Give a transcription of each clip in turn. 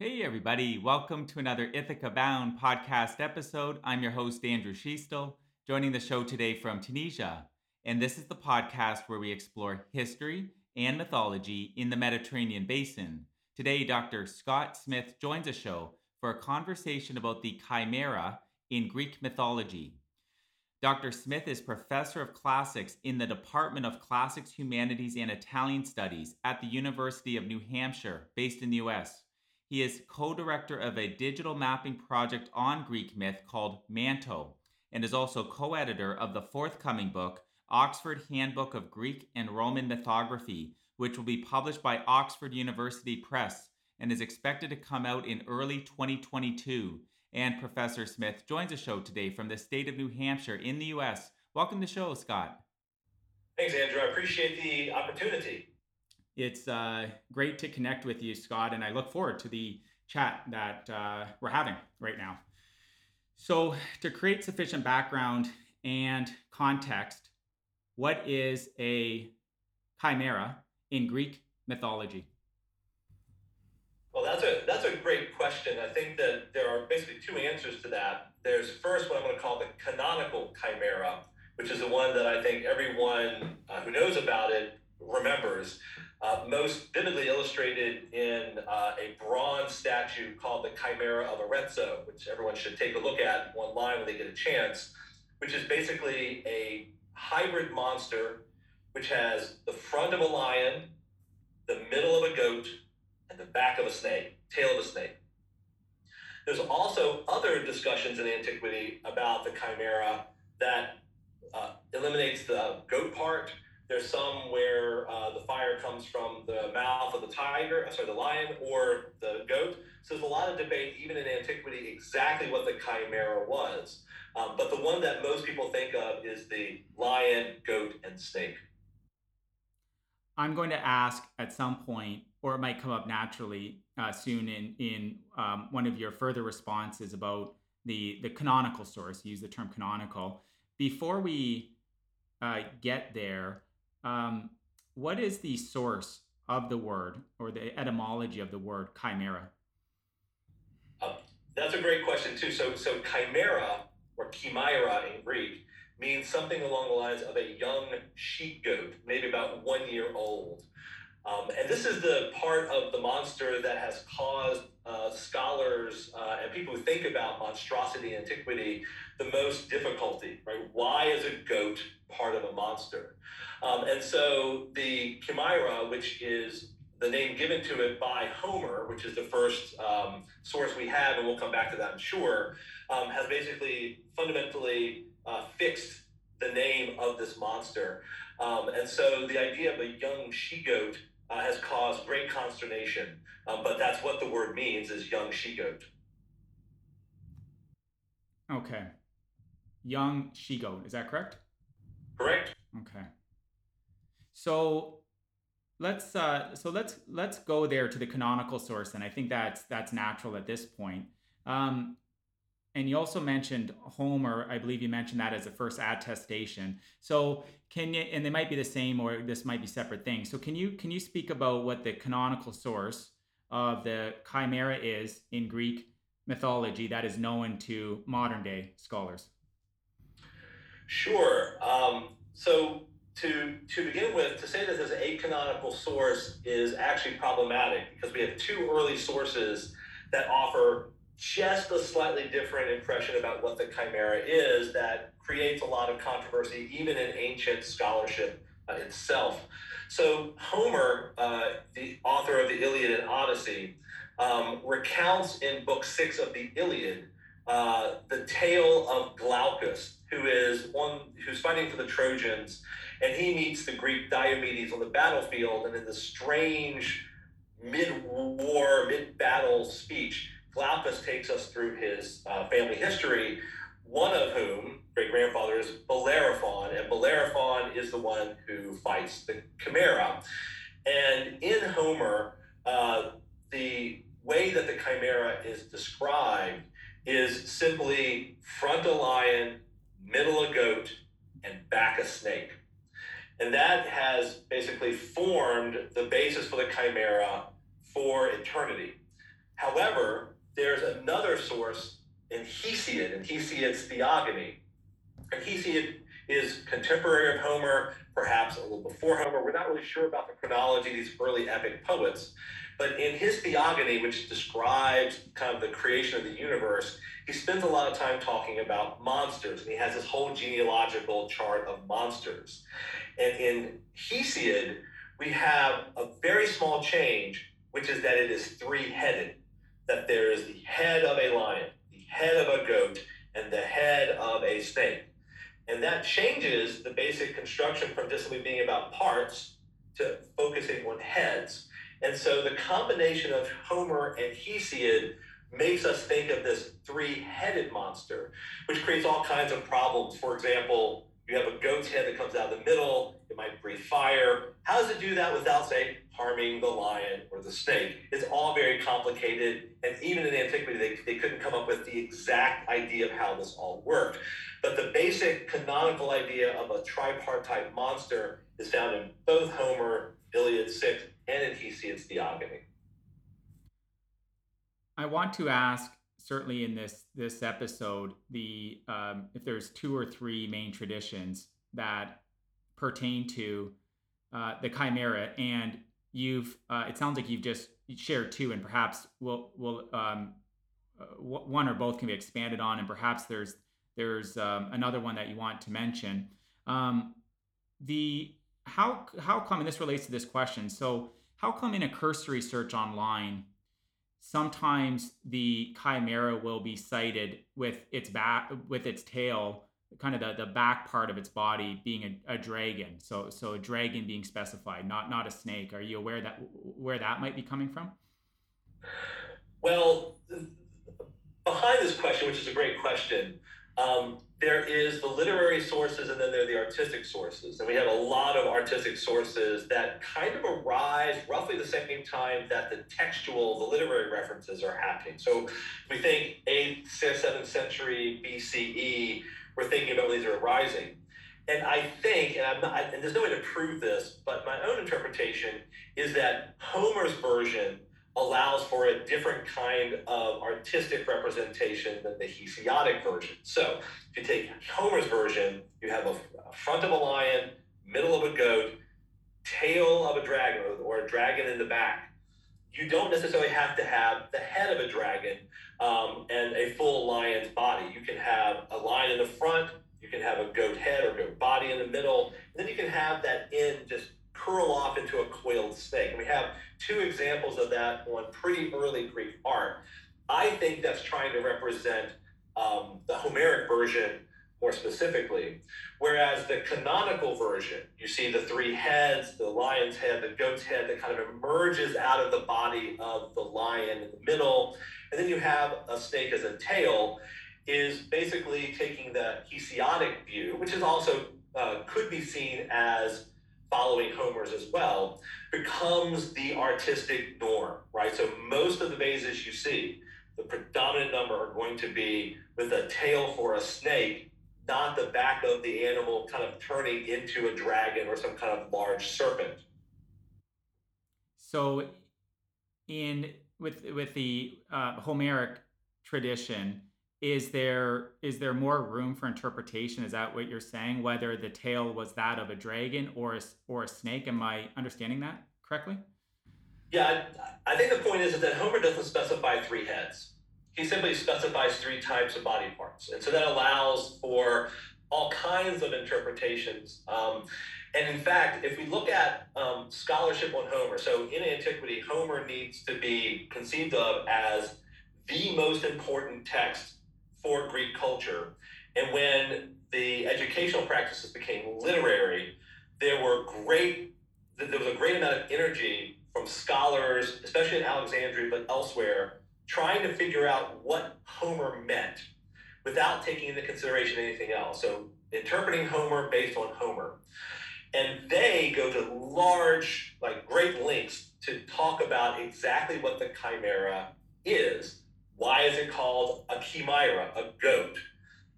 Hey, everybody. Welcome to another Ithaca Bound podcast episode. I'm your host, Andrew Schiestel, joining the show today from Tunisia. And this is the podcast where we explore history and mythology in the Mediterranean basin. Today, Dr. Scott Smith joins the show for a conversation about the chimera in Greek mythology. Dr. Smith is professor of classics in the Department of Classics, Humanities, and Italian Studies at the University of New Hampshire, based in the US. He is co director of a digital mapping project on Greek myth called Manto, and is also co editor of the forthcoming book, Oxford Handbook of Greek and Roman Mythography, which will be published by Oxford University Press and is expected to come out in early 2022. And Professor Smith joins the show today from the state of New Hampshire in the US. Welcome to the show, Scott. Thanks, Andrew. I appreciate the opportunity. It's uh, great to connect with you, Scott, and I look forward to the chat that uh, we're having right now. So, to create sufficient background and context, what is a chimera in Greek mythology? Well, that's a that's a great question. I think that there are basically two answers to that. There's first what I'm going to call the canonical chimera, which is the one that I think everyone uh, who knows about it remembers uh, most vividly illustrated in uh, a bronze statue called the Chimera of Arezzo, which everyone should take a look at online when they get a chance, which is basically a hybrid monster which has the front of a lion, the middle of a goat, and the back of a snake, tail of a snake. There's also other discussions in antiquity about the chimera that uh, eliminates the goat part there's some where uh, the fire comes from the mouth of the tiger, uh, sorry, the lion or the goat. So there's a lot of debate, even in antiquity, exactly what the chimera was. Um, but the one that most people think of is the lion, goat, and snake. I'm going to ask at some point, or it might come up naturally uh, soon in in um, one of your further responses about the the canonical source. You use the term canonical. Before we uh, get there, um, what is the source of the word or the etymology of the word chimera? Uh, that's a great question too. So, so chimera or chimera in Greek means something along the lines of a young sheep goat, maybe about one year old. Um, and this is the part of the monster that has caused uh, scholars uh, and people who think about monstrosity and antiquity the most difficulty, right? Why is a goat part of a monster? Um, and so the chimera, which is the name given to it by Homer, which is the first um, source we have, and we'll come back to that, I'm sure, um, has basically fundamentally uh, fixed the name of this monster. Um, and so the idea of a young she goat uh, has caused great consternation, um, but that's what the word means is young she goat. Okay. Young she goat, is that correct? Correct. Okay. So let's uh, so let's let's go there to the canonical source, and I think that's that's natural at this point. Um, and you also mentioned Homer. I believe you mentioned that as the first attestation. So can you? And they might be the same, or this might be separate things. So can you can you speak about what the canonical source of the chimera is in Greek mythology that is known to modern day scholars? Sure. Um, so to to begin with, to say that there's a canonical source is actually problematic because we have two early sources that offer just a slightly different impression about what the chimera is that creates a lot of controversy, even in ancient scholarship uh, itself. So Homer, uh, the author of the Iliad and Odyssey, um, recounts in Book Six of the Iliad uh, the tale of Glaucus, who is one who's fighting for the Trojans and he meets the Greek Diomedes on the battlefield. And in the strange mid war, mid battle speech, Glaucus takes us through his uh, family history, one of whom, great grandfather, is Bellerophon. And Bellerophon is the one who fights the Chimera. And in Homer, uh, the way that the Chimera is described is simply front a lion, middle a goat, and back a snake. And that has basically formed the basis for the chimera for eternity. However, there's another source in Hesiod, and Hesiod's Theogony. And Hesiod is contemporary of Homer, perhaps a little before Homer. We're not really sure about the chronology of these early epic poets. But in his Theogony, which describes kind of the creation of the universe, he spends a lot of time talking about monsters, and he has this whole genealogical chart of monsters. And in Hesiod, we have a very small change, which is that it is three headed, that there is the head of a lion, the head of a goat, and the head of a snake. And that changes the basic construction from just simply being about parts to focusing on heads. And so the combination of Homer and Hesiod makes us think of this three headed monster, which creates all kinds of problems. For example, you have a goat's head that comes out of the middle, it might breathe fire. How does it do that without, say, harming the lion or the snake? It's all very complicated. And even in antiquity, they, they couldn't come up with the exact idea of how this all worked. But the basic canonical idea of a tripartite monster is found in both Homer, Iliad 6, and in Hesiod's Theogony. I want to ask, certainly in this this episode, the um, if there's two or three main traditions that pertain to uh, the chimera, and you've uh, it sounds like you've just shared two, and perhaps will will um, uh, one or both can be expanded on, and perhaps there's there's um, another one that you want to mention. Um, the how how come and this relates to this question so how come in a cursory search online sometimes the chimera will be cited with its back with its tail kind of the, the back part of its body being a, a dragon. So so a dragon being specified not not a snake. Are you aware that where that might be coming from? Well behind this question which is a great question um, there is the literary sources and then there are the artistic sources. And we have a lot of artistic sources that kind of arise roughly the same time that the textual, the literary references are happening. So we think 8th, 6th, 7th century BCE, we're thinking about these are arising. And I think, and, I'm not, and there's no way to prove this, but my own interpretation is that Homer's version allows for a different kind of artistic representation than the Hesiodic version. So if you take Homer's version, you have a, front of a lion, middle of a goat, tail of a dragon, or, a dragon in the back. You don't necessarily have to have the head of a dragon um, and a full lion's body. You can have a lion in the front, you can have a goat head or goat body in the middle, and then you can have that end just curl off into a coiled snake. We have two examples of that on pretty early Greek art. I think that's trying to represent um, the Homeric version more specifically. Whereas the canonical version, you see the three heads, the lion's head, the goat's head that kind of emerges out of the body of the lion in the middle. And then you have a snake as a tail, is basically taking the Hesiodic view, which is also uh, could be seen as following Homer's as well, becomes the artistic norm, right? So most of the vases you see, the predominant number are going to be with a tail for a snake, not the back of the animal kind of turning into a dragon or some kind of large serpent. So, in with with the uh, Homeric tradition, is there is there more room for interpretation? Is that what you're saying? Whether the tail was that of a dragon or a, or a snake? Am i understanding that correctly? Yeah I, I think the point is, that homer doesn't specify three heads. He simply specifies three types of body parts. And so that allows for all kinds of interpretations. Um, and in fact if we look at um, scholarship on homer so in antiquity homer needs to be conceived of as the most important text for Greek culture. And when the educational practices became literary, there were great there was a great amount of energy from scholars, especially in Alexandria, but elsewhere, trying to figure out what Homer meant without taking into consideration anything else. So interpreting Homer based on Homer. And they go to large, like great lengths to talk about exactly what the chimera is why is it called a chimera, a goat?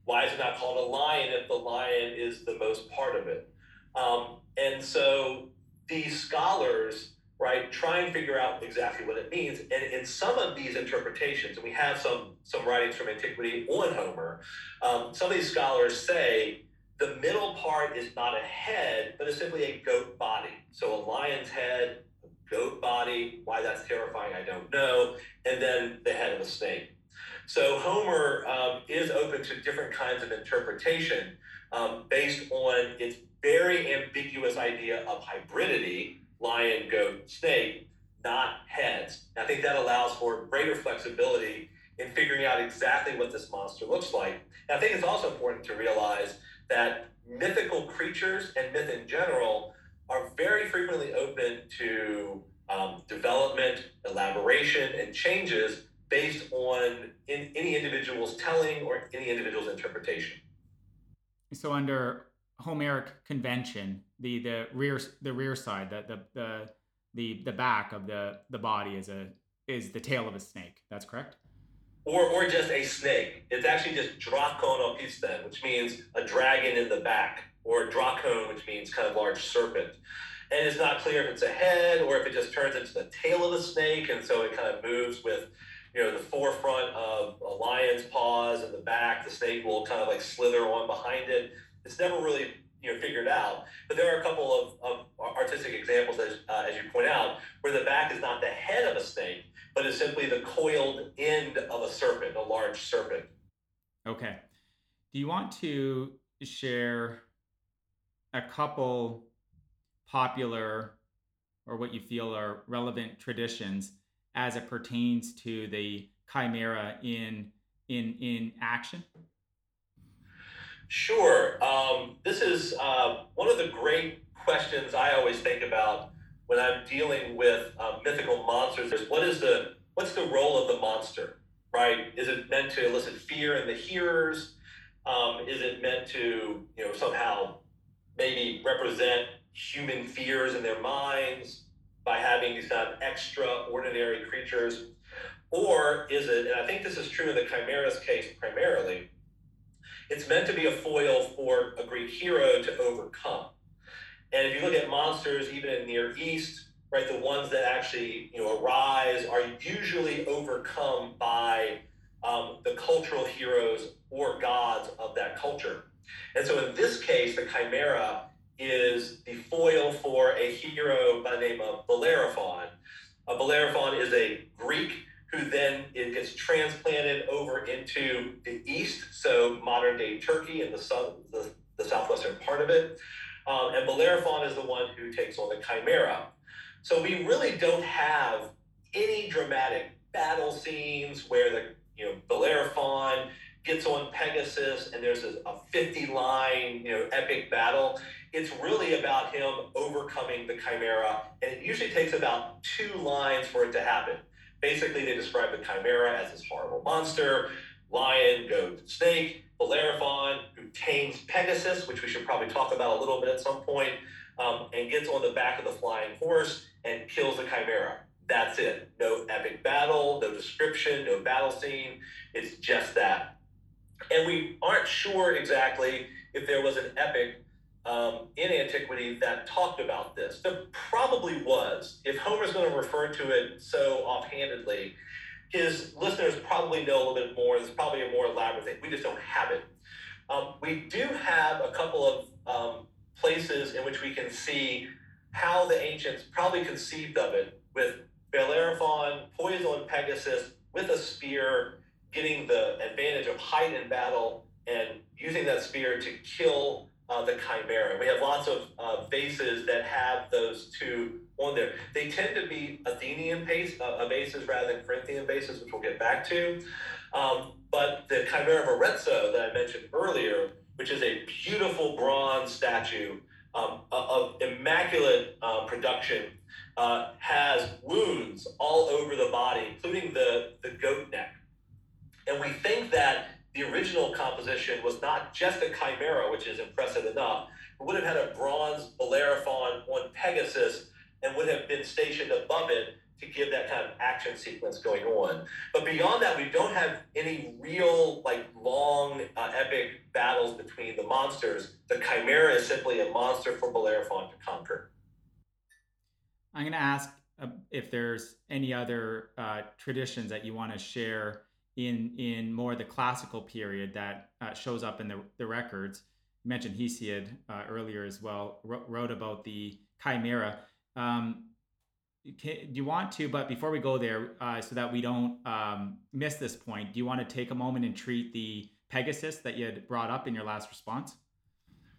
Why is it not called a lion if the lion is the most part of it? Um, and so these scholars right? Try and figure out exactly what it means. And in some of these interpretations, and we have some some writings from antiquity on Homer, um, some of these scholars say the middle part is not a head, but is simply a goat body. So a lion's head, goat body. Why that's terrifying, I don't know. And then the head of a snake. So Homer um, is open to different kinds of interpretation um, based on its very ambiguous idea of hybridity, lion, goat, snake, not heads. And I think that allows for greater flexibility in figuring out exactly what this monster looks like. And I think it's also important to realize that mythical creatures and myth in general are very frequently open development, elaboration, and changes based on in, any individual's telling or any individual's interpretation. So, under Homeric convention, the the rear the rear side, the the the the, the back of the the body is a is the tail of a snake. That's correct or, or just a snake. It's actually just drakonopisten, which means a dragon in the back, or drakon, which means kind of large serpent. And it's not clear if it's a head or if it just turns into the tail of the snake, and so it kind of moves with, you know, the forefront of a lion's paws and the back. The snake will kind of like slither on behind it. It's never really you know figured out. But there are a couple of, of artistic examples, as, uh, as you point out, where the back is not the head of a snake, but is simply the coiled end of a serpent, a large serpent. Okay. Do you want to share a couple popular or what you feel are relevant traditions as it pertains to the chimera in in in action? Sure. Um, this is uh, one of the great questions I always think about when I'm dealing with uh, mythical monsters is what is the what's the role of the monster, right? Is it meant to elicit fear in the hearers? Um, is it meant to you know somehow maybe represent human fears in their minds by having these kind of extraordinary creatures? Or is it, and I think this is true in the Chimera's case primarily, it's meant to be a foil for a Greek hero to overcome. And if you look at monsters, even in the Near East, right, the ones that actually you know arise are usually overcome by um, the cultural heroes or gods of that culture. And so in this case, the chimera is the foil for a hero by the name of Bellerophon. A Bellerophon is a Greek who then it gets transplanted over into the east, so modern day Turkey and the, south, the, the southwestern part of it. Um, and Bellerophon is the one who takes on the Chimera. So we really don't have any dramatic battle scenes where the you know Bellerophon gets on Pegasus and there's a, a 50 line you know epic battle. It's really about him overcoming the Chimera, and it usually takes about two lines for it to happen. Basically, they describe the Chimera as this horrible monster, lion, goat, snake. Bellerophon, who tames Pegasus, which we should probably talk about a little bit at some point, um, and gets on the back of the flying horse and kills the Chimera. That's it. No epic battle, no description, no battle scene. It's just that. And we aren't sure exactly if there was an epic um, in antiquity that talked about this. There probably was. If Homer's going to refer to it so offhandedly, his listeners probably know a little bit more. There's probably a more elaborate thing. We just don't have it. Um, we do have a couple of um, places in which we can see how the ancients probably conceived of it with Bellerophon poised on Pegasus with a spear, getting the advantage of height in battle and using that spear to kill uh, the chimera. We have lots of uh, vases that have those two on there. They tend to be Athenian base, uh, bases rather than Corinthian bases, which we'll get back to. Um, but the Chimera of Arezzo that I mentioned earlier, which is a beautiful bronze statue um, of immaculate uh, production, uh, has wounds all over the body, including the, the goat neck. And we think that the original composition was not just a chimera, which is impressive enough, but would have had a bronze Bellerophon on Pegasus and would have been stationed above it to give that kind of action sequence going on. But beyond that, we don't have any real, like, long, uh, epic battles between the monsters. The Chimera is simply a monster for Bellerophon to conquer. I'm going to ask uh, if there's any other uh, traditions that you want to share in in more the classical period that uh, shows up in the, the records. You mentioned Hesiod uh, earlier as well, wrote, wrote about the chimera. Um, can, do you want to, but before we go there, uh, so that we don't um, miss this point, do you want to take a moment and treat the Pegasus that you had brought up in your last response?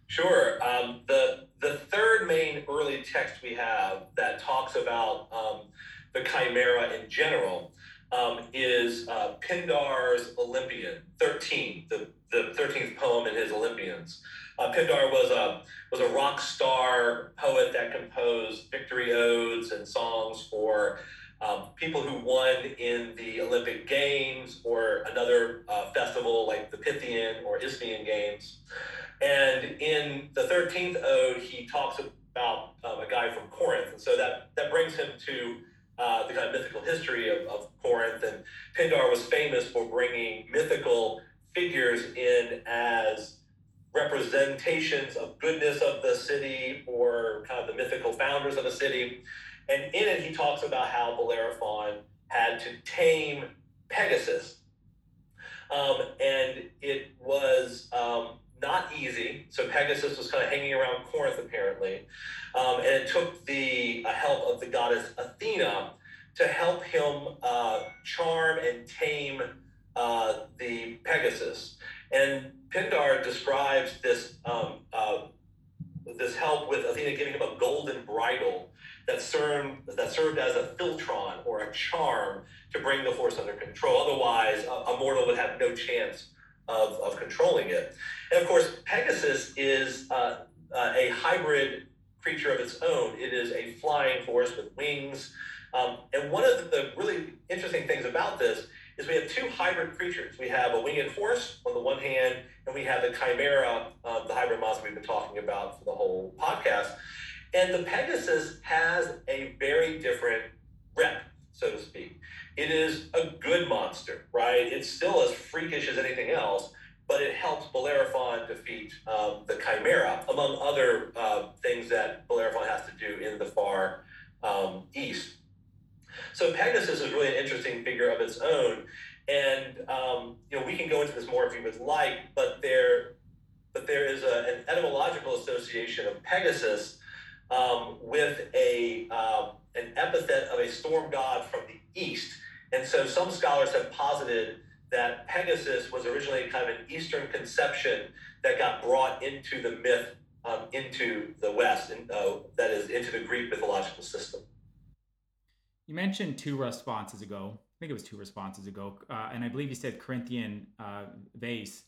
Sure. Um, the the third main early text we have that talks about um, the chimera in general um, is uh, Pindar's Olympian 13, the, the 13th poem in his Olympians. Uh, Pindar was a was a rock star poet that composed victory odes and songs for um, people who won in the Olympic Games or another uh, festival like the Pythian or Isthmian Games. And in the 13th ode, he talks about um, a guy from Corinth. And so that, that brings him to uh, the kind of mythical history of, of Corinth. And Pindar was famous for bringing mythical figures in as representations of goodness of the city or kind of the mythical founders of the city. And in it, he talks about how Bellerophon had to tame Pegasus. Um, and it was um, not easy. So Pegasus was kind of hanging around Corinth, apparently. Um, and it took the uh, help of the goddess Athena to help him uh, charm and tame uh, the Pegasus. And Pindar describes this um, uh, this help with Athena giving him a golden bridle that served that served as a philtron or a charm to bring the horse under control. Otherwise, a, a mortal would have no chance of, of controlling it. And of course, Pegasus is uh, uh, a hybrid creature of its own. It is a flying horse with wings. Um, and one of the really interesting things about this is we have two hybrid creatures. We have a winged horse on the one hand, and we have the chimera, um, the hybrid monster we've been talking about for the whole podcast. And the Pegasus has a very different rep, so to speak. It is a good monster, right? It's still as freakish as anything else, but it helps Bellerophon defeat um, the Chimera, among other uh, things that Bellerophon has to do in the far um, east. So Pegasus is really an interesting figure of its own, and um, you know we can go into this more if you would like, but there, but there is a, an etymological association of Pegasus um, with a um, an epithet of a storm god from the east and so some scholars have posited that Pegasus was originally kind of an Eastern conception that got brought into the myth, um, into the West, and, uh, that is, into the Greek mythological system. You mentioned two responses ago. I think it was two responses ago, uh, and I believe you said Corinthian uh, vase.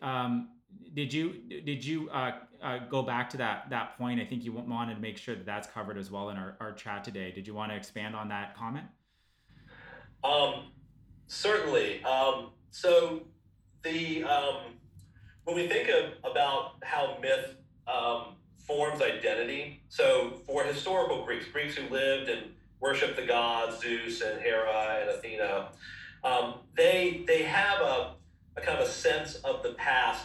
Um, did you did you uh, uh, go back to that that point? I think you wanted to make sure that that's covered as well in our, our chat today. Did you want to expand on that comment? Um, certainly. Um, so the um, when we think of about how myth um, forms identity, so for historical Greeks, Greeks who lived and worshiped the gods Zeus and Hera and Athena, um, they they have a, a kind of a sense of the past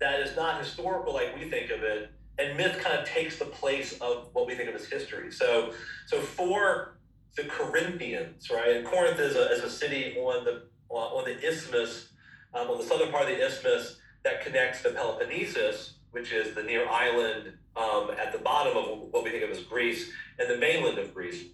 that is not historical like we think of it, and myth kind of takes the place of what we think of as history. So so for the Corinthians, right? And Corinth is a, is a city on the on the isthmus, um, on the southern part of the isthmus that connects the Peloponnesus, which is the near island um, at the bottom of what we think of as Greece, and the mainland of Greece.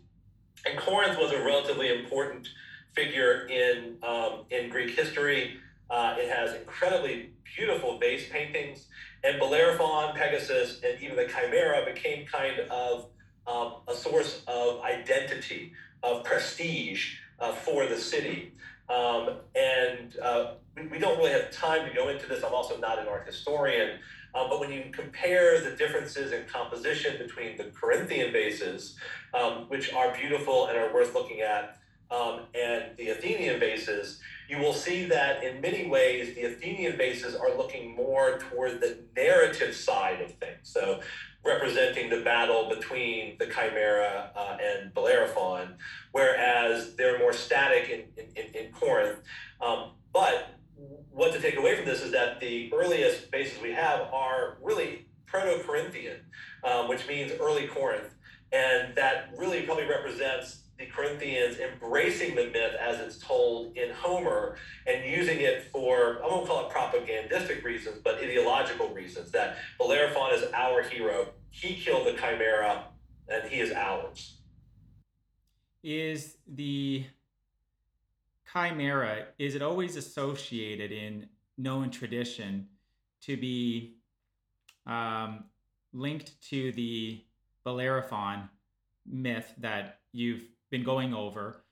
And Corinth was a relatively important figure in um, in Greek history. Uh, it has incredibly beautiful vase paintings, and Bellerophon, Pegasus, and even the Chimera became kind of um, a source of identity, of prestige uh, for the city. Um, and uh, we, we, don't really have time to go into this. I'm also not an art historian. Um, but when you compare the differences in composition between the Corinthian vases, um, which are beautiful and are worth looking at, um, and the Athenian vases, you will see that in many ways the Athenian vases are looking more toward the narrative side of things. So representing the battle between the Chimera uh, and Bellerophon, whereas they're more static in, in, in Corinth. Um, but what to take away from this is that the earliest bases we have are really Proto Corinthian, um, which means early Corinth. and that really probably represents the Corinthians embracing the myth as it's told in Homer and using it for, I won't call it propagandistic reasons, but ideological reasons that Bellerophon is our hero. He killed the Chimera and he is ours. Is the Chimera, is it always associated in known tradition to be um, linked to the Bellerophon myth that you've been going over,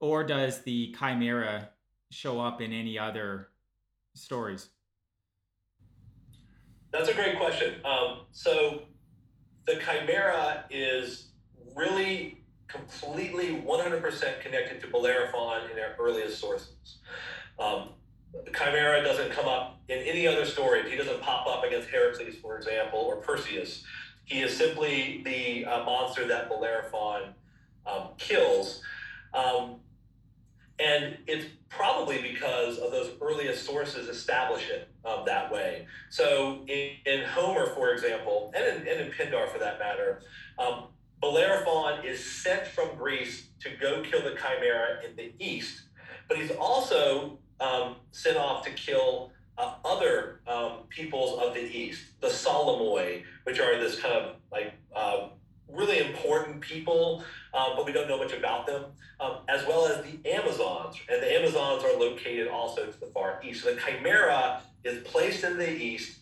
or does the chimera show up in any other stories? That's a great question. Um, so the chimera is really completely 100% connected to Bellerophon in their earliest sources. Um, Chimera doesn't come up in any other story. He doesn't pop up against Heracles, for example, or Perseus. He is simply the uh, monster that Bellerophon um, kills. Um, and it's probably because of those earliest sources establish it um, that way. So in, in, Homer, for example, and in, and in Pindar for that matter, um, Bellerophon is sent from Greece to go kill the Chimera in the east, but he's also um, sent off to kill uh, other um, peoples of the east, the Solymoi, which are this kind of like really important people, um, but we don't know much about them, um, as well as the Amazons. And the Amazons are located also to the far east. So the Chimera is placed in the east.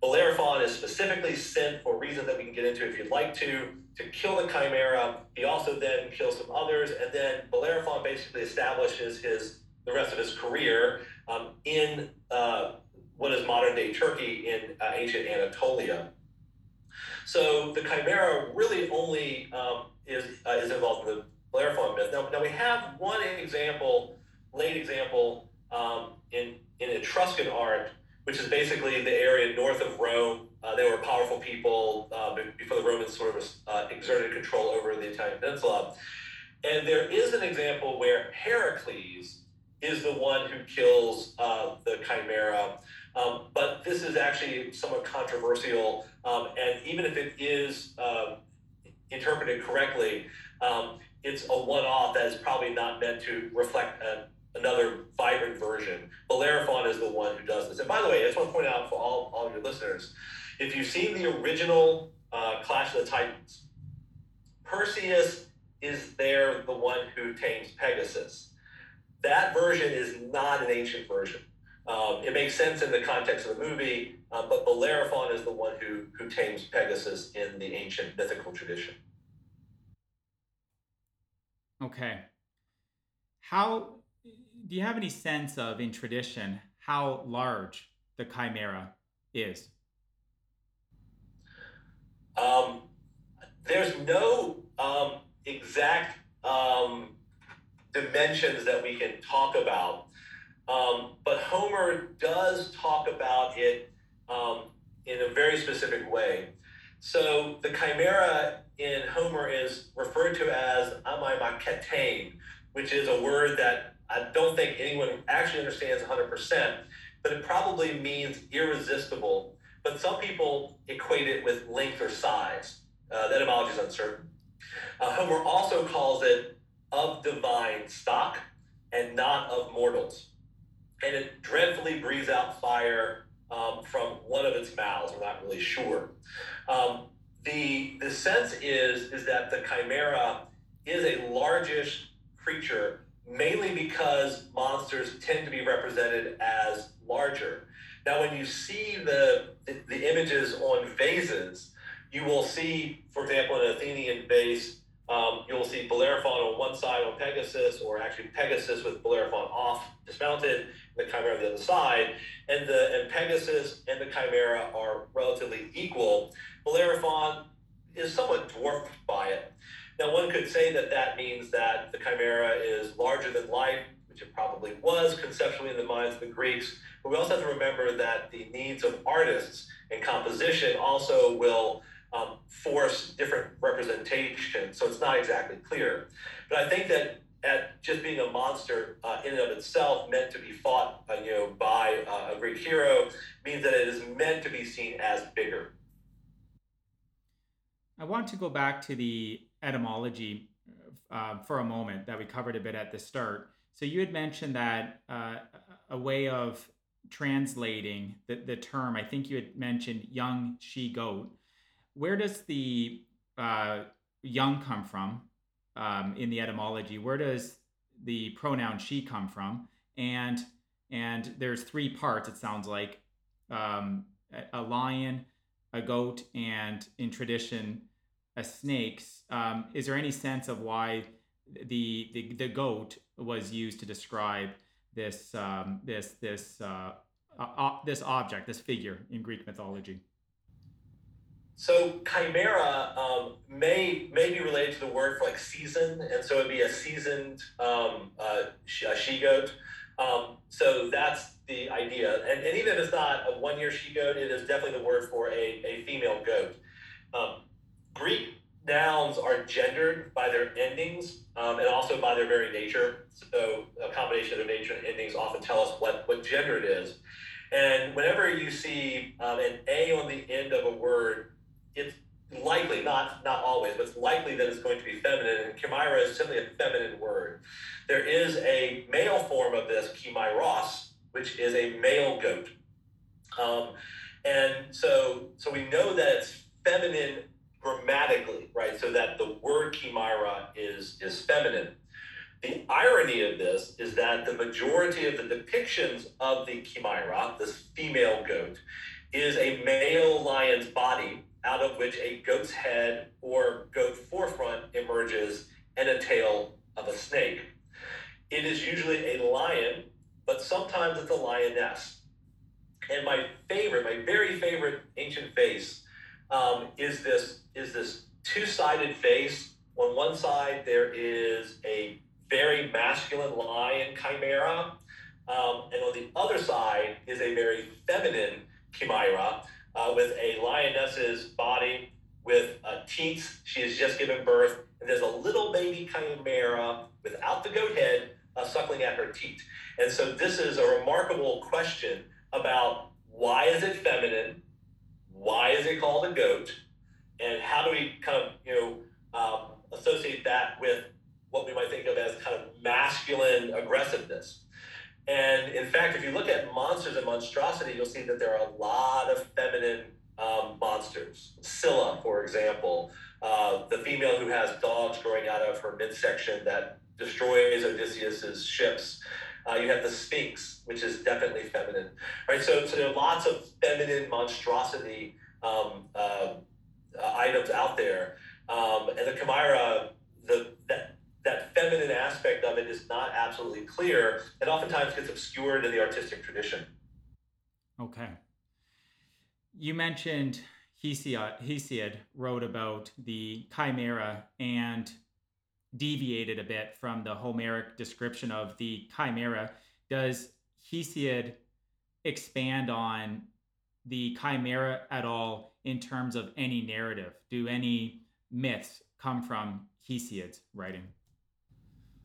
Bellerophon is specifically sent for reasons that we can get into if you'd like to, to kill the Chimera. He also then kills some others, and then Bellerophon basically establishes his the rest of his career um, in uh, what is modern day Turkey in uh, ancient Anatolia. So the chimera really only um, is, uh, is involved in the Bellerophon myth. Now, now we have one example, late example, um, in, in Etruscan art, which is basically the area north of Rome. Uh, they were powerful people uh, before the Romans sort of uh, exerted control over the Italian peninsula. And there is an example where Heracles is the one who kills uh, the chimera. Um, but this is actually somewhat controversial. Um, and even if it is uh, interpreted correctly, um, it's a one off that is probably not meant to reflect a, another vibrant version. Bellerophon is the one who does this. And by the way, I just want to point out for all, all your listeners if you've seen the original uh, Clash of the Titans, Perseus is there the one who tames Pegasus. That version is not an ancient version. Um, it makes sense in the context of the movie, uh, but Bellerophon is the one who, who tames Pegasus in the ancient mythical tradition. Okay. How do you have any sense of in tradition how large the chimera is? Um, there's no um, exact um, dimensions that we can talk about. Um, but Homer does talk about it um, in a very specific way. So the chimera in Homer is referred to as amaimaketane, which is a word that I don't think anyone actually understands 100%, but it probably means irresistible. But some people equate it with length or size. Uh, that etymology is uncertain. Uh, Homer also calls it of divine stock and not of mortals. And it dreadfully breathes out fire um, from one of its mouths. We're not really sure. Um, the, the sense is, is that the chimera is a largish creature, mainly because monsters tend to be represented as larger. Now, when you see the, the, the images on vases, you will see, for example, an Athenian vase um, you'll see Bellerophon on one side on Pegasus, or actually Pegasus with Bellerophon off, dismounted, the Chimera on the other side. And the and Pegasus and the Chimera are relatively equal. Bellerophon is somewhat dwarfed by it. Now, one could say that that means that the Chimera is larger than life, which it probably was conceptually in the minds of the Greeks. But we also have to remember that the needs of artists and composition also will um, force different representation. So it's not exactly clear. But I think that at just being a monster uh, in and of itself, meant to be fought, uh, you know, by uh, a great hero, means that it is meant to be seen as bigger. I want to go back to the etymology uh, for a moment that we covered a bit at the start. So you had mentioned that uh, a way of translating the, the term, I think you had mentioned young she goat. Where does the uh, young come from um, in the etymology? Where does the pronoun she come from? And and there's three parts. It sounds like um, a, lion, a goat, and in tradition, a snake. Um, is there any sense of why the, the the goat was used to describe this um, this this uh, uh, this object, this figure in Greek mythology? So chimera um, may may be related to the word for like season, and so it'd be a seasoned um, uh, she goat. Um, so that's the idea. And, and even if it's not a one year she goat, it is definitely the word for a, a female goat. Um, Greek nouns are gendered by their endings um, and also by their very nature. So a combination of their nature and endings often tell us what, what gender it is. And whenever you see um, an A on the end of a word, likely, not not always, but it's likely that it's going to be feminine. And chimera is simply a feminine word. There is a male form of this, chimairos, which is a male goat. Um, and so, so we know that it's feminine grammatically, right? So that the word chimera is is feminine. The irony of this is that the majority of the depictions of the chimera, this female goat, is a male lion's body out of which a goat's head or goat forefront emerges and a tail of a snake. It is usually a lion, but sometimes it's a lioness. And my favorite, my very favorite ancient face um, is this is this two-sided face. On one side, there is a very masculine lion chimera, um, and on the other side is a very feminine chimera uh, with a lioness's body with teats. She has just given birth, and there's a little baby chimera without the goat head uh, suckling at her teat. And so this is a remarkable question about why is it feminine? Why is it called a goat? And how do we kind of, you know, um, associate that with what we might think of as kind of masculine aggressiveness? And in fact, if you look at monsters and monstrosity, you'll see that there are a lot of feminine um, monsters. Scylla, for example, uh, the female who has dogs growing out of her midsection that destroys Odysseus's ships. Uh, you have the Sphinx, which is definitely feminine, right? So, so there are lots of feminine monstrosity um, uh, uh, items out there, um, and the Chimera, the that that feminine aspect of it is not absolutely clear, and oftentimes gets obscured in the artistic tradition. Okay. You mentioned Hesiod, Hesiod wrote about the chimera and deviated a bit from the Homeric description of the chimera. Does Hesiod expand on the chimera at all in terms of any narrative? Do any myths come from Hesiod's writing?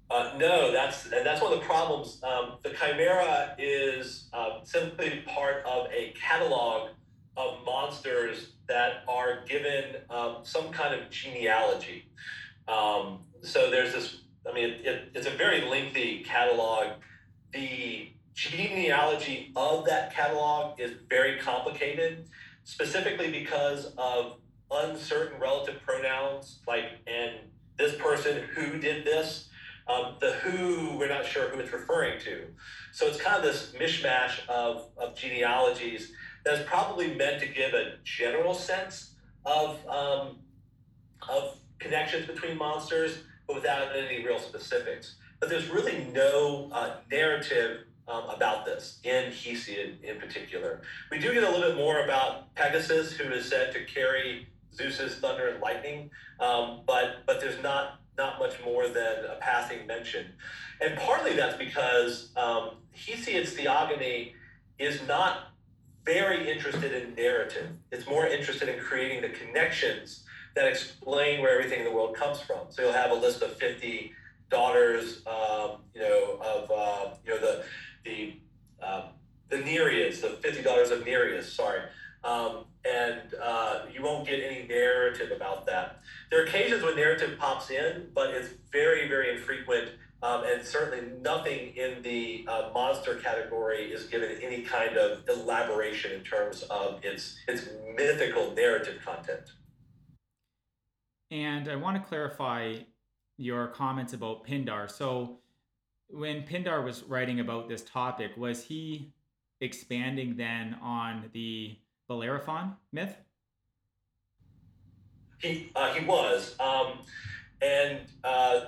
Uh, no, that's and that's one of the problems. Um, the chimera is uh, simply part of a catalog of monsters that are given um, some kind of genealogy. Um, so there's this, I mean, it, it, it's a very lengthy catalog. The genealogy of that catalog is very complicated, specifically because of uncertain relative pronouns, like, and this person who did this. Um, the who, we're not sure who it's referring to. So it's kind of this mishmash of, of genealogies that's probably meant to give a general sense of, um, of connections between monsters, but without any real specifics. But there's really no uh, narrative um, about this in Hesiod in particular. We do get a little bit more about Pegasus, who is said to carry Zeus's thunder and lightning, um, but but there's not not much more than a passing mention, and partly that's because um, Hesiod's theogony is not very interested in narrative. It's more interested in creating the connections that explain where everything in the world comes from. So you'll have a list of 50 daughters, um, you know, of, uh, you know, the, the, um, the Nereids, the 50 daughters of Nereus, sorry. Um, and uh, you won't get any narrative about that. There are occasions when narrative pops in, but it's very, very infrequent. Um, and certainly nothing in the uh, monster category is given any kind of elaboration in terms of its its mythical narrative content. And I want to clarify your comments about Pindar. So, when Pindar was writing about this topic, was he expanding then on the Bellerophon myth? He uh, he was, um, and uh,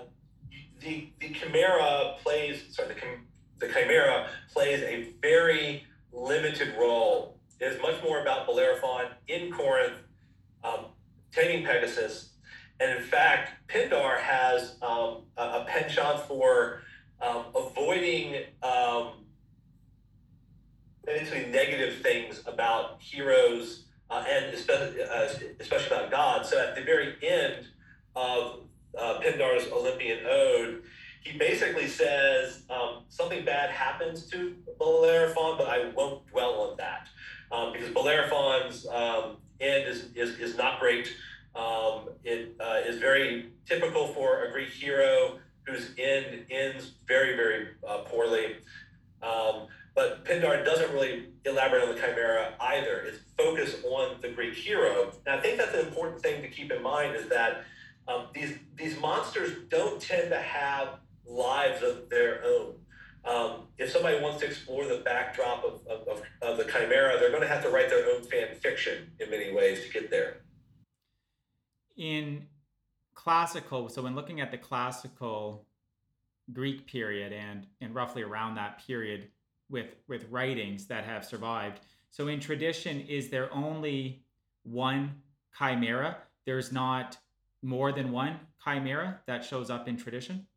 the the Chimera plays sorry the the Chimera plays a very limited role. It is much more about Bellerophon in Corinth, um, taming Pegasus, and in fact, Pindar has um, a, a penchant for um, avoiding um, basically negative things heroes uh, and especially, uh, especially about God. So at the very end of uh, Pindar's Olympian Ode, he basically says um, something bad happens to Bellerophon, but I won't dwell on that um, because Bellerophon's um, end is, is, is not great. Um, it uh, is very typical for a Greek hero whose end ends very, very uh, poorly. But Pindar doesn't really elaborate on the chimera either. It's focused on the Greek hero. And I think that's an important thing to keep in mind is that um, these these monsters don't tend to have lives of their own. Um, if somebody wants to explore the backdrop of, of, of, of the chimera, they're going to have to write their own fan fiction in many ways to get there. In classical, so when looking at the classical Greek period and and roughly around that period, with with writings that have survived. So in tradition, is there only one chimera? There's not more than one chimera that shows up in tradition.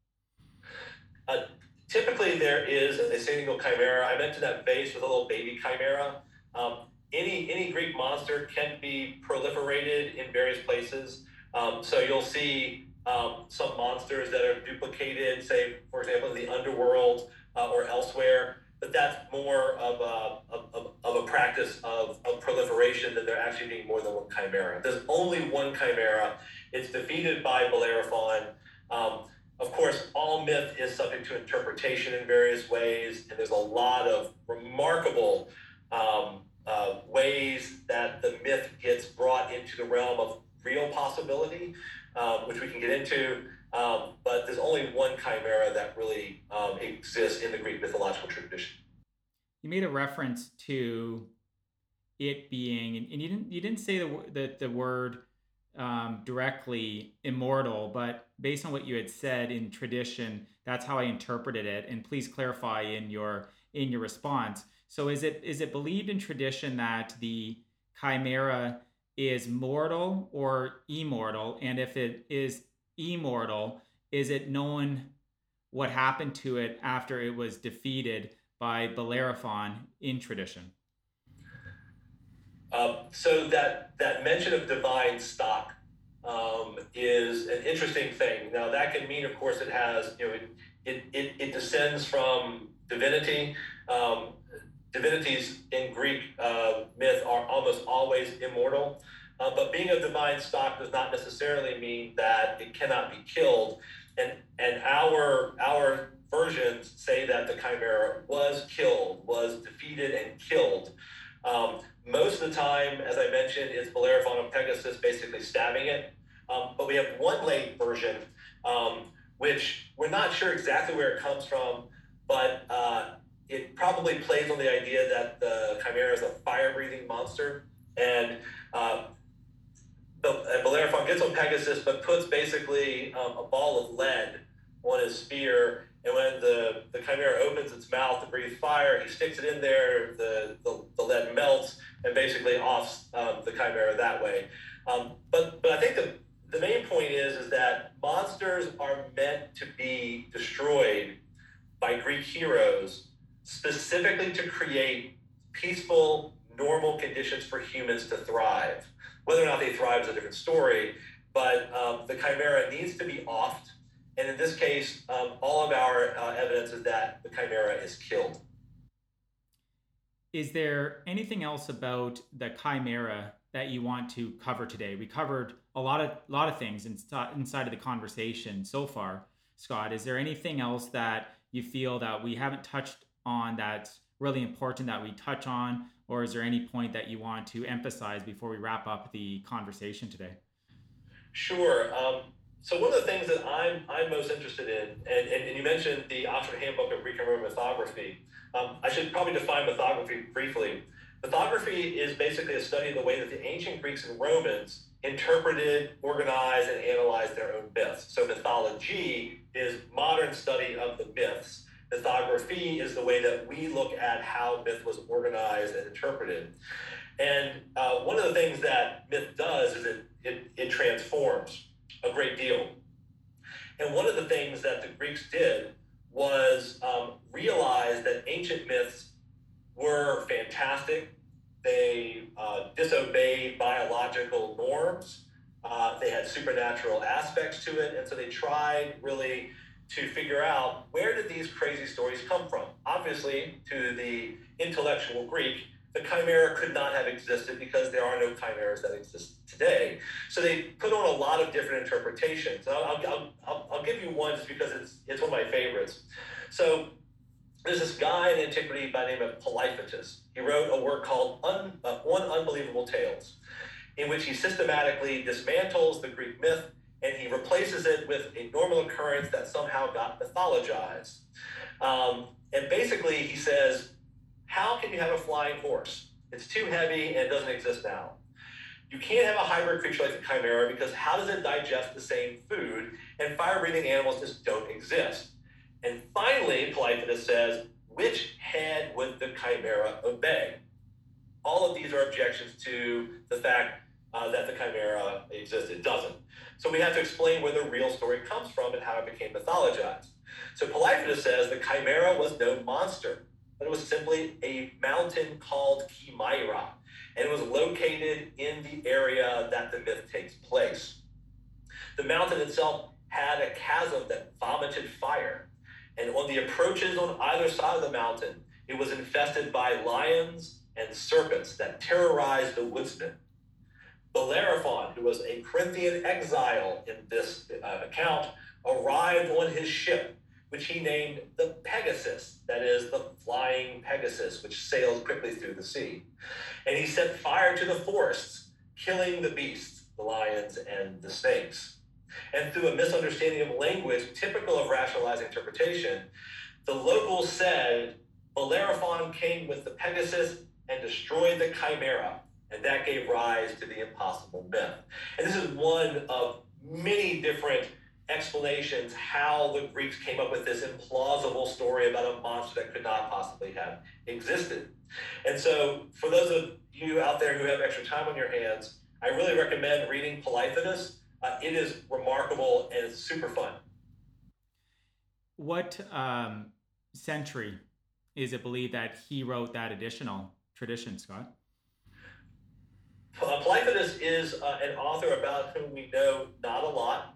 Uh, typically, there is a single chimera. I mentioned that vase with a little baby chimera. Um, any any Greek monster can be proliferated in various places. Um, so you'll see um, some monsters that are duplicated, say, for example, in the underworld uh, or elsewhere but that's more of a, of, of a practice of, of proliferation than there actually being more than one chimera. There's only one chimera. It's defeated by Bellerophon. Um, of course, all myth is subject to interpretation in various ways, and there's a lot of remarkable um, uh, ways that the myth gets brought into the realm of real possibility, um, which we can get into. Um, but there's only one chimera that really um, exists in the Greek mythological tradition. You made a reference to it being, and you didn't you didn't say the the, the word um, directly immortal, but based on what you had said in tradition, that's how I interpreted it. And please clarify in your in your response. So is it is it believed in tradition that the chimera is mortal or immortal? And if it is immortal, is it known what happened to it after it was defeated by Bellerophon in tradition? Um, so that that mention of divine stock um, is an interesting thing. Now that can mean, of course, it has you know it it, it, it descends from divinity. Um, divinities in Greek uh, myth are almost always immortal. Uh, but being a divine stock does not necessarily mean that it cannot be killed. And and our our versions say that the chimera was killed, was defeated and killed. Um, most of the time, as I mentioned, is Bellerophon of Pegasus basically stabbing it. Um, but we have one late version, um, which we're not sure exactly where it comes from, but uh, it probably plays on the idea that the chimera is a fire-breathing monster, and uh, Bellerophon gets on Pegasus, but puts basically um, a ball of lead on his spear. And when the, the chimera opens its mouth to breathe fire, he sticks it in there, the, the, the lead melts, and basically offs um, the chimera that way. Um, but, but I think the, the main point is, is that monsters are meant to be destroyed by Greek heroes specifically to create peaceful, normal conditions for humans to thrive. Whether or not they thrive is a different story, but um, the chimera needs to be offed. And in this case, um, all of our uh, evidence is that the chimera is killed. Is there anything else about the chimera that you want to cover today? We covered a lot of lot of things inside inside of the conversation so far. Scott, is there anything else that you feel that we haven't touched on that's really important that we touch on, or is there any point that you want to emphasize before we wrap up the conversation today? Sure. Um, so one of the things that I'm I'm most interested in, and, and, and you mentioned the Oxford Handbook of Roman Mythography. Um, I should probably define mythography briefly. Mythography is basically a study of the way that the ancient Greeks and Romans interpreted, organized, and analyzed their own myths. So mythology is modern study of the myths. Mythography is the way that we look at how myth was organized and interpreted. And uh, one of the things that myth does is it, it, it transforms a great deal. And one of the things that the Greeks did was um, realize that ancient myths were fantastic. They uh, disobeyed biological norms. Uh, they had supernatural aspects to it. And so they tried really to figure out where did these crazy stories come from? Obviously, to the intellectual Greek, the chimera could not have existed because there are no chimeras that exist today. So they put on a lot of different interpretations. I'll, I'll, I'll, I'll give you one just because it's, it's one of my favorites. So there's this guy in antiquity by the name of Palaephatus. He wrote a work called Un, uh, One Unbelievable Tales, in which he systematically dismantles the Greek myth and he replaces it with a normal occurrence that somehow got mythologized. Um, and basically, he says, How can you have a flying horse? It's too heavy and it doesn't exist now. You can't have a hybrid creature like the chimera because how does it digest the same food? And fire breathing animals just don't exist. And finally, Palaephatus says, which head would the chimera obey? All of these are objections to the fact uh, that the chimera exists. It doesn't. So we have to explain where the real story comes from and how it became mythologized. So Palaephatus says the chimera was no monster, but it was simply a mountain called Chimaira, and it was located in the area that the myth takes place. The mountain itself had a chasm that vomited fire, and on the approaches on either side of the mountain, it was infested by lions and serpents that terrorized the woodsmen. Bellerophon, who was a Corinthian exile in this uh, account, arrived on his ship, which he named the Pegasus, that is, the flying Pegasus, which sails quickly through the sea. And he set fire to the forests, killing the beasts, the lions, and the snakes. And through a misunderstanding of language typical of rationalized interpretation, the locals said Bellerophon came with the Pegasus and destroyed the Chimera, and that gave rise to the impossible myth. And this is one of many different explanations how the Greeks came up with this implausible story about a monster that could not possibly have existed. And so, for those of you out there who have extra time on your hands, I really recommend reading Palaephatus. Uh, it is remarkable and super fun. What um, century is it believed that he wrote that additional tradition, Scott? Palaephatus is uh, an author about whom we know not a lot.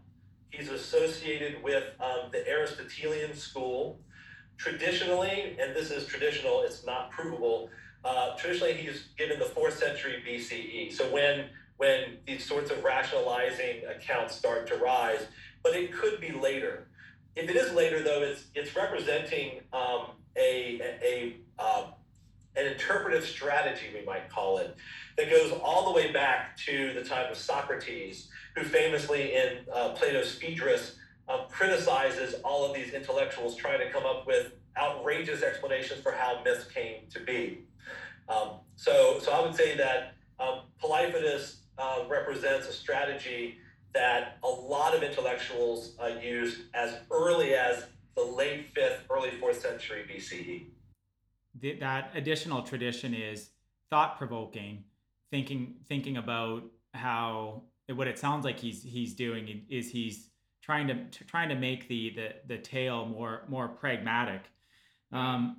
He's associated with um, the Aristotelian school. Traditionally, and this is traditional, it's not provable. Uh, traditionally, he's given the fourth century BCE. So when when these sorts of rationalizing accounts start to rise, but it could be later. If it is later, though, it's it's representing um, a a, an interpretive strategy, we might call it, that goes all the way back to the time of Socrates, who famously in uh, Plato's Phaedrus um, criticizes all of these intellectuals trying to come up with outrageous explanations for how myths came to be. Um, so, so I would say that um, uh, represents a strategy that a lot of intellectuals uh, used as early as the late fifth, early fourth century BCE that additional tradition is thought provoking, thinking thinking about how what it sounds like he's he's doing is he's trying to trying to make the the the tale more more pragmatic. Um,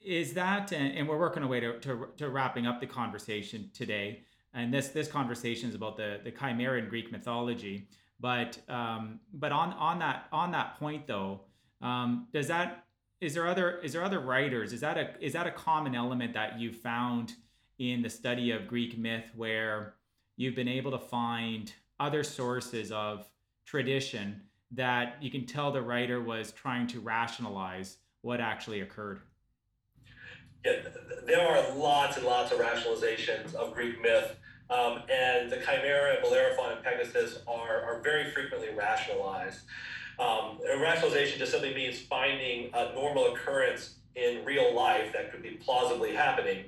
is that and, we're working our way to, to, to wrapping up the conversation today. And this this conversation is about the the chimera in Greek mythology. But um, but on on that on that point though, um, does that is there other is there other writers is that a is that a common element that you found in the study of greek myth where you've been able to find other sources of tradition that you can tell the writer was trying to rationalize what actually occurred. Yeah, there are lots and lots of rationalizations of Greek myth, um, and the Chimera Bellerophon and Pegasus are, are very frequently rationalized. Um, rationalization just simply means finding a normal occurrence in real life that could be plausibly happening,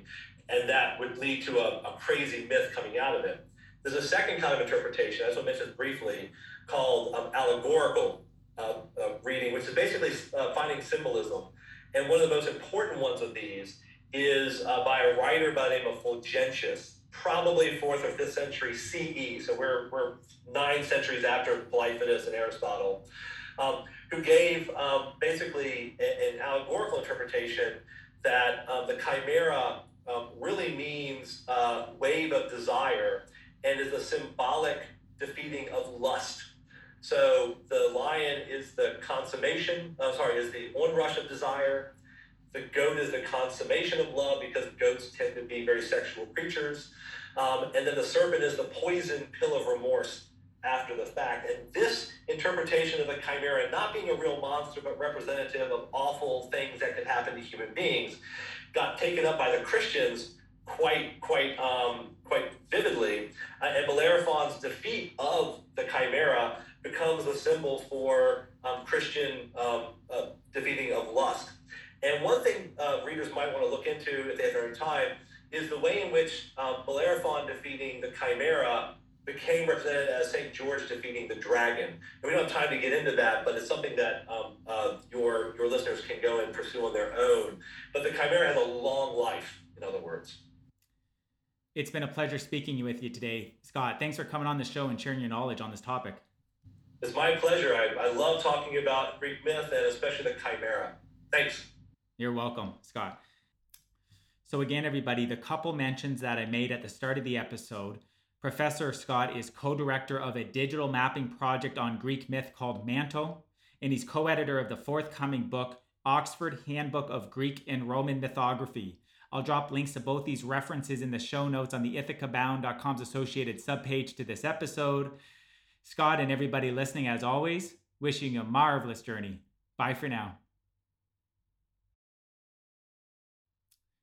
and that would lead to a, a crazy myth coming out of it. There's a second kind of interpretation, as I mentioned briefly, called um, allegorical uh, uh, reading, which is basically uh, finding symbolism. And one of the most important ones of these is uh, by a writer by the name of Fulgentius, probably fourth or fifth century CE. So we're, we're nine centuries after Palaephatus and Aristotle, um, who gave um, basically an, allegorical interpretation that um, the chimera um, really means uh, wave of desire and is a symbolic defeating of lust. So the lion is the consummation, uh, sorry, is the onrush of desire. The goat is the consummation of love because goats tend to be very sexual creatures. Um, and then the serpent is the poison pill of remorse after the fact. And this interpretation of the chimera not being a real monster but representative of awful things that could happen to human beings got taken up by the Christians quite quite um, quite vividly. Uh, and Bellerophon's defeat of the chimera becomes a symbol for um, Christian um, uh, defeating of lust. And one thing uh, readers might want to look into if they have their time is the way in which um, Bellerophon defeating the chimera became represented as St. George defeating the dragon. And we don't have time to get into that, but it's something that um, uh, your, your listeners can go and pursue on their own. But the chimera has a long life, in other words. It's been a pleasure speaking with you today, Scott. Thanks for coming on the show and sharing your knowledge on this topic. It's my pleasure. I, I love talking about Greek myth and especially the chimera. Thanks. You're welcome, Scott. So, again, everybody, the couple mentions that I made at the start of the episode, Professor Scott is co director of a digital mapping project on Greek myth called Manto, and he's co editor of the forthcoming book, Oxford Handbook of Greek and Roman Mythography. I'll drop links to both these references in the show notes on the ithacabound.com's associated subpage to this episode. Scott and everybody listening, as always, wishing you a marvelous journey. Bye for now.